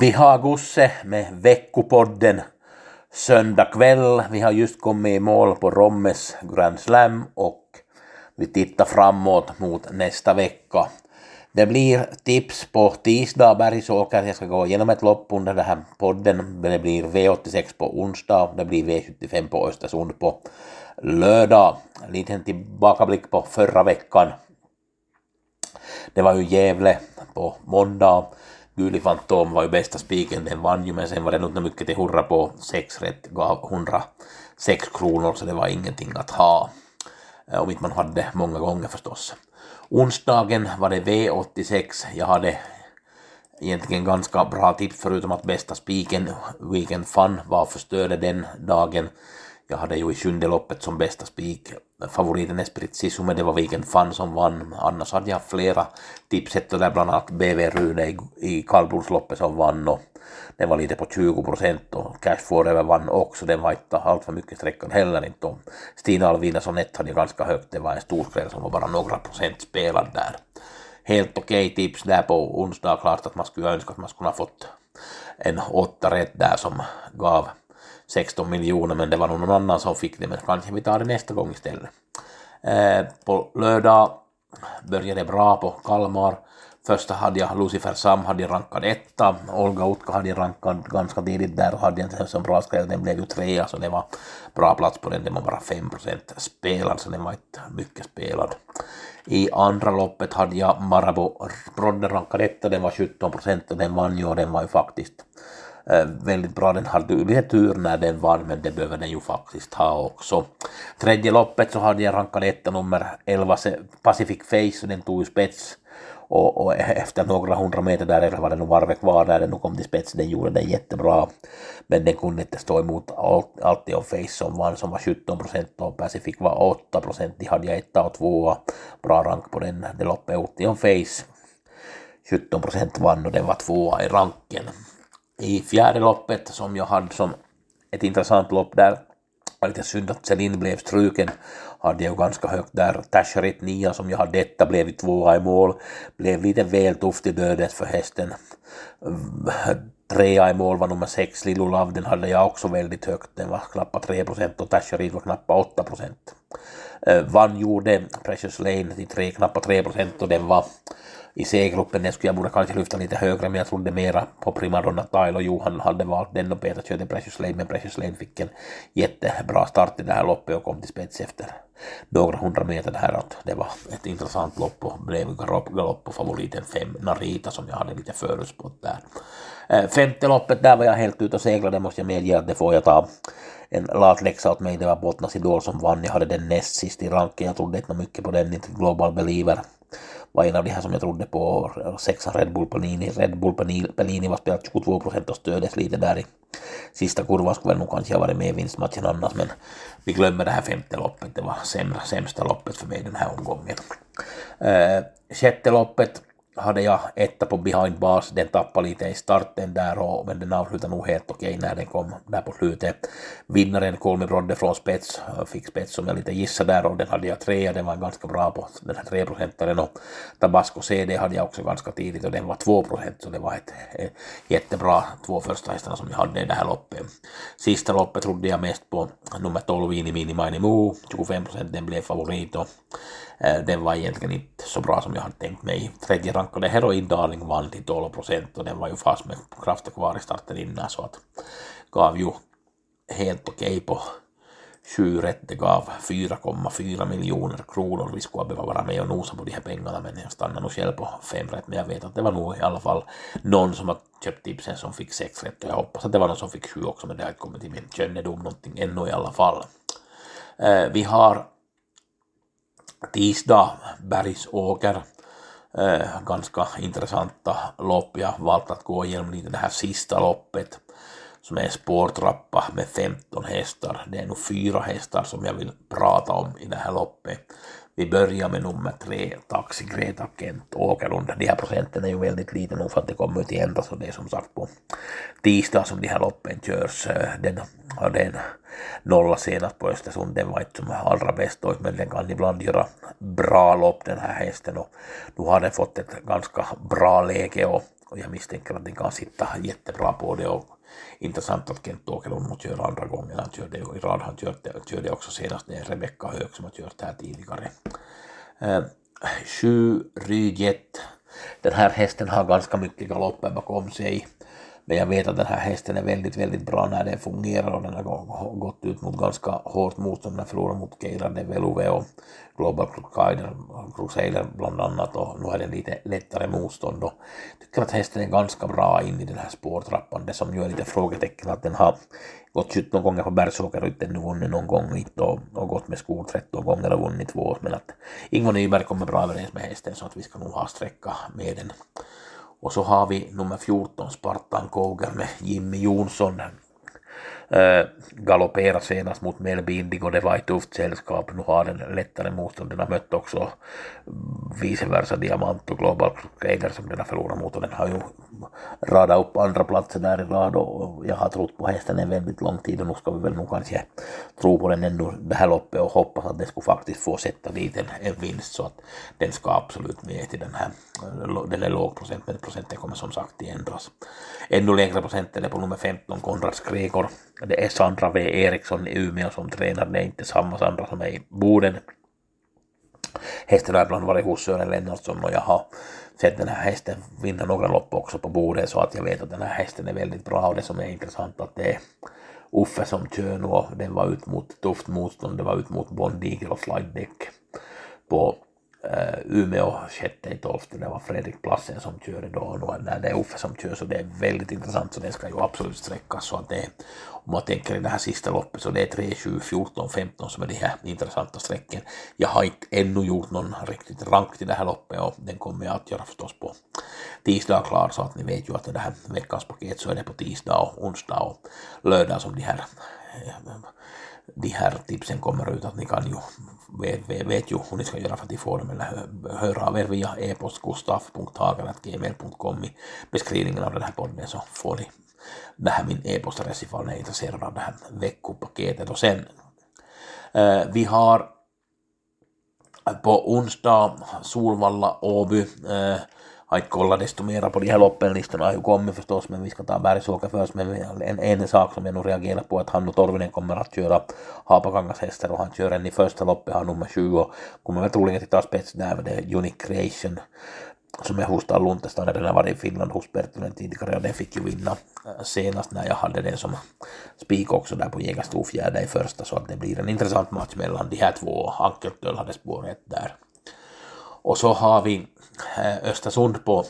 Vi har Gusse med veckopodden söndag kväll. Vi har just kommit i mål på Rommes Grand Slam och vi tittar framåt mot nästa vecka. Det blir tips på tisdag, Bergsåker. Jag ska gå igenom ett lopp under den här podden. Det blir V86 på onsdag, det blir V75 på Östersund på lördag. Liten tillbakablick på förra veckan. Det var ju Gävle på måndag Guli Fantom var ju bästa spiken, den vann ju men sen var det nog inte mycket till hurra på sex rätt, gav 106 kronor så det var ingenting att ha. Eh, om inte man hade många gånger förstås. Onsdagen var det V86, jag hade egentligen ganska bra tips förutom att bästa spiken Weekend Fun var förstörde den dagen. Jag hade ju i sjunde loppet som bästa spik favoriten Esprit Sisu, men det var vilken Fun som vann. Annars hade jag flera tips, ett där bland annat BV Rune i, i kallblodsloppet som vann och den var lite på 20 procent och Cash Forever vann också, den var inte allt för mycket sträckan heller inte. Och Stina Alvinason 1 hade ganska högt, det var en stor skräll som var bara några procent spelad där. Helt okej okay tips där på onsdag, klart att man skulle önska att man skulle ha fått en åtta rätt där som gav 16 miljoner men det var någon annan som fick det men kanske vi tar det nästa gång istället. Eh, på lördag började det bra på Kalmar. Första hade jag Lucifer Sam hade rankad etta, Olga Utka hade rankad ganska tidigt där och hade inte sån bra skräll, den blev ju trea så det var bra plats på den, den var bara 5% spelad så den var inte mycket spelad. I andra loppet hade jag Marabou Brodde rankad etta, den var 17% och den vann ju och den var ju faktiskt Eh, väldigt bra. Den hade lite tur när den vann, men det behöver den ju faktiskt ha också. Tredje loppet så hade jag rankat etta nummer 11 Pacific Face, och den tog ju spets. Och, och, efter några hundra meter där, eller var det nog varvet kvar när den kom till spets, den gjorde det jättebra. Men den kunde inte stå emot Altion Face som vann, som var 17 procent och Pacific var 8 procent. De hade jag etta och tvåa. Bra rank på den, det loppet. Altion Face 17 procent vann och den var tvåa i ranken i fjärde loppet som jag hade som ett intressant lopp där. var lite synd att Selin blev struken. Hade jag ganska högt där. Tasharit 9 som jag hade detta blev tvåa i mål. Blev lite väl tufft i dödet för hästen. Trea i mål var nummer 6, Lilo Love, den hade jag också väldigt högt. Den var knappt 3 procent och Tasharit var knappt 8 procent. Eh, vann gjorde Precious Lane till tre, knappt 3 procent och den var i C-gruppen, den skulle jag borde kanske lyfta lite högre, men jag trodde mera på Primadonna Tyler och Johan hade valt den och Peter körde Precious Lane, men Precious Lane fick en jättebra start i det här loppet och kom till spets efter några hundra meter där att det var ett intressant lopp och blev galopp på favoriten 5 Narita som jag hade lite förutspått där. Femte loppet där var jag helt ute och seglade måste jag medge att det får jag ta en latläxa åt mig, det var Bottnas Idol som vann, jag hade den näst sist i ranken, jag trodde inte mycket på den, inte Global Believer var en av de här som jag trodde på, sexan Red Bull Panini. Red Bull Panini var spelat 22 procent och stöddes lite där i sista kurvan, skulle nog kanske ha varit med i vinstmatchen annars, men vi glömmer det här femte loppet, det var sämre, sämsta loppet för mig den här omgången. Uh, sjätte loppet hade jag etta på behind bars, den tappade lite i starten där och, men den avslutade nog helt okej när den kom där på slutet. Vinnaren Kolmi Brodde från spets, eh, fick spets som jag lite gissade där och den hade jag trea, den var ganska bra på den här treprocentaren och Tabasco CD hade jag också ganska tidigt och den var två procent så det var ett, ett jättebra två första hästarna som jag hade i det här loppet. Sista loppet trodde jag mest på nummer 12 Vini Mini Mini Moo, 25 procent, den blev favorit och eh, den var egentligen inte så bra som jag hade tänkt mig. Tredje rankade Heroin Darling vann till 12 procent och den var ju fast med krafter kvar i starten innan så att gav ju helt okej okay på sju rätt. Det gav 4,4 miljoner kronor. Vi skulle behöva vara med och nosa på de här pengarna men jag stannade nog själv på fem rätt. Men jag vet att det var nog i alla fall någon som har köpt tipsen som fick sex rätt och jag hoppas att det var någon som fick sju också men det har inte kommit till min kännedom någonting ännu i alla fall. Eh, vi har Tisdag, Bergsåker. Eh, ganska intressanta lopp. Jag har valt att gå igenom lite det här sista loppet som är en spårtrappa med 15 hästar. Det är nog fyra hästar som jag vill prata om i det här loppet. Vi börjar med nummer tre, Taxi Greta Kent Åkerlund. De här procenten är ju väldigt liten nog för att det kommer till ändras och det är som sagt på tisdag som de här loppen körs. Eh, den hade nolla senast på Östersund, den var inte som allra bäst då, men den kan ibland göra bra lopp den här hästen och nu har den fått ett ganska bra läge och, och jag misstänker att den kan sitta jättebra på det och intressant att Kent Åkerlund köra andra gången. Han körde i rad, han körde, körde också senast, det är Rebecka Höök som har kört här tidigare. Eh, sju Ryjet. Den här hästen har ganska mycket galopper bakom sig. Men jag vet att den här hästen är väldigt, väldigt bra när den fungerar och den har gått ut mot ganska hårt motstånd. Den förlorar mot Keila de Veluve och Global Crusader, Crusader bland annat och nu är den lite lättare motstånd och jag tycker att hästen är ganska bra in i den här spårtrappan. Det som gör lite frågetecken att den har gått 17 gånger på Bergsåker och inte vunnit någon gång inte och, och gått med skor 13 gånger och vunnit två men att Ingo Nyberg kommer bra överens med hästen så att vi ska nog ha sträcka med den. Och så har vi nummer 14 Spartan Koger med Jimmy Jonsson Eh, äh, galopperade senast mot Melby Indigo, det var ett tufft sällskap. Nu har den lättare motstånd. Den har mött också vice versa Diamant och Global Crusader som den har förlorat mot och den har ju radat upp andra platser där i rad och jag har trott på hästen en väldigt lång tid och nu ska vi väl nog kanske tro på den ändå det här loppet och hoppas att den skulle faktiskt få sätta dit en, en vinst så att den ska absolut med till den här, den är låg procent men procenten kommer som sagt ändras. Ännu lägre procenten är på nummer 15 Konrads Gregor det är Sandra V. Eriksson i Umeå som tränar, det är inte samma Sandra som är i Boden. Hästen har ibland varit hos Sören Lennartsson och jag har sett den här hästen vinna några lopp också på Boden så att jag vet att den här hästen är väldigt bra. Och det som är intressant att det är Uffe som kör nu och den var ut mot tufft motstånd, det var ut mot Bondigel och Slide Deck på Eh, Umeå sjätte i tolfte, det var Fredrik Plassen som körde då. Och när det är Uffe som kör så det är väldigt intressant så det ska ju absolut sträckas. Så att det är, om man tänker i det här sista loppet så det är 3, 7, 14, 15 som är de här intressanta sträcken. Jag har inte ännu gjort någon riktigt rank till det här loppet och den kommer jag att göra förstås på tisdag klar. Så att ni vet ju att det här veckans paket så är det på tisdag och onsdag och lördag som de här eh, de här tipsen kommer ut att ni kan ju, vet, vet, vet ju hur ni ska göra för att ni får dem. Eller höra av er via e-post gustaf.hagen.gmail.com i beskrivningen av den här podden så får ni det här min e-postadress ifall ni är intresserade av det här veckopaketet. Och sen eh, vi har på onsdag Solvalla Åby eh, har inte kollat desto mera på de här loppen, listorna har ju kommit förstås, men vi ska ta Bergsåker först. Men en, en sak som jag nog reagerar på att Hannu Torvinen kommer att köra Hapakangas hästar och han kör en i första loppet, har nummer 20 och kommer väl troligen att ta spets där det Unique Creation som är hos Luntestad, den har varit i Finland hos Bertilön tidigare och den fick ju vinna äh, senast när jag hade den som spik också där på Jägarstorfjärde i första så att det blir en intressant match mellan de här två. Ankeltöl hade spåret där. Och så har vi Eh, Östersund på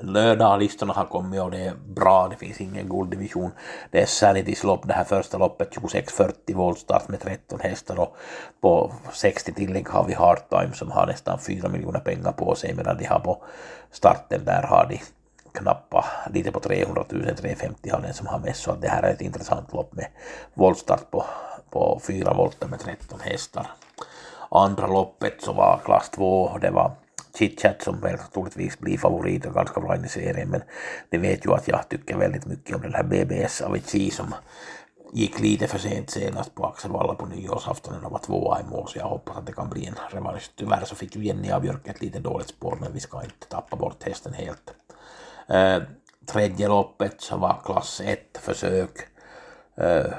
lördag, listorna har kommit och det är bra, det finns ingen gulddivision. Det är Sanitys lopp, det här första loppet 2640 voltstart med 13 hästar och på 60 tillägg har vi Hardtime som har nästan 4 miljoner pengar på sig medan de har på starten där har de knappa, lite på 300 000, 350 har den som har mest så att det här är ett intressant lopp med voltstart på, på 4 volter med 13 hästar. Andra loppet så var klass 2, det var chitchat som väl troligtvis blir favorit och ganska bra in i serien men ni vet ju att jag tycker väldigt mycket om den här BBS Avicii som gick lite för sent senast på Axevalla på nyårsaftonen och var tvåa i mål så jag hoppas att det kan bli en revansch. Tyvärr så fick ju Jenny Abjörk ett lite dåligt spår men vi ska inte tappa bort hästen helt. Eh, tredje loppet så var klass 1 försök. Eh,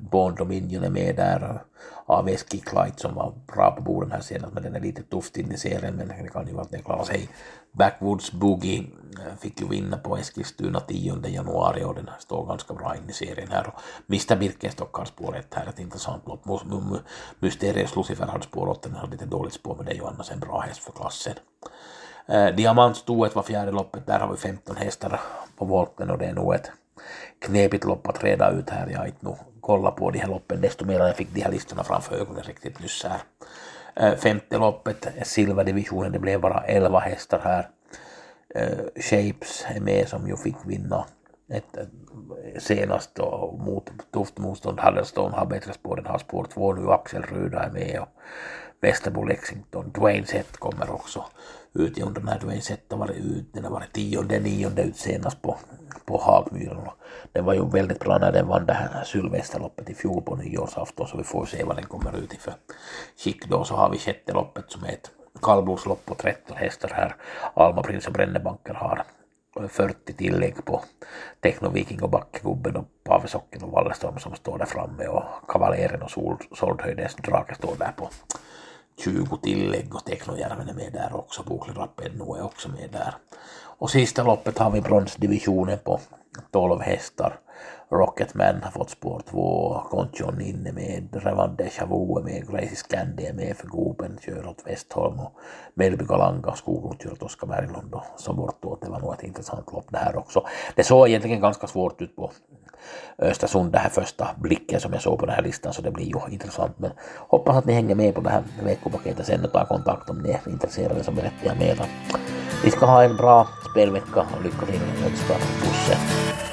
Bond Dominion är med där. AVS Kicklight som var bra på borden här senast men den är lite tufft in i serien men det kan ju vara att den klarar sig. Backwoods Boogie eh, fick ju vinna på Eskilstuna 10 januari och den står ganska bra in i serien här. Och Mr Birkenstock har spår ett här, ett intressant lopp. Mysterious Lucifer hade spår 8, den hade lite dåligt spår men det är ju annars en bra häst för klassen. Eh, Diamantstoet var fjärde loppet, där har vi 15 hästar på volten och det är nog ett knepigt lopp att reda ut här. Jag har inte nog kollat på de här loppen desto mer än jag fick de här listorna framför ögonen riktigt nyss här. Femte loppet, silverdivisionen, det blev bara 11 hästar här. Shapes är med som ju fick vinna ett, senast då, mot tufft motstånd. Huddlestone har bättre spår än har spår två nu. Axel Ruda är med och Västerbo Lexington. Dwayne Sett kommer också ut. Jag undrar när Dwayne Sett har varit ut. Den har varit tionde, nionde ut senast på, på Hagmyren. Den var ju väldigt bra när den vann det här Sylvesterloppet i fjol på nyårsafton så vi får se vad den kommer ut i för skick då. Så har vi sjätte loppet som är ett kallblodslopp på 13 hästar här. Alma Prins och Brännebanker har 40 tillägg på Technoviking och Backegubben och Pavesocken och Wallerström som står där framme och Kavaleren och Sol, Soldhöjdens drake står där på 20 tillägg och Teknojärven är med där också, Boklerapenno är också med där. Och sista loppet har vi bronsdivisionen på 12 hästar. Rocketman har fått spår 2, Conchon inne med, Revan Deja Vu är med, Gracie Scandi är med för Goben, kör åt Westholm och Melby Galanga Skoglund kör åt Oskar Berglund och så bortåt. Det var nog ett intressant lopp det här också. Det såg egentligen ganska svårt ut på Östersund det här första blicken som jag såg på den här listan så det blir ju intressant men hoppas att ni hänger med på det här veckopaketet sen och tar kontakt om ni är intresserade så berättar jag mer. Vi ska ha en bra spelvecka och lycka till önskar Bosse.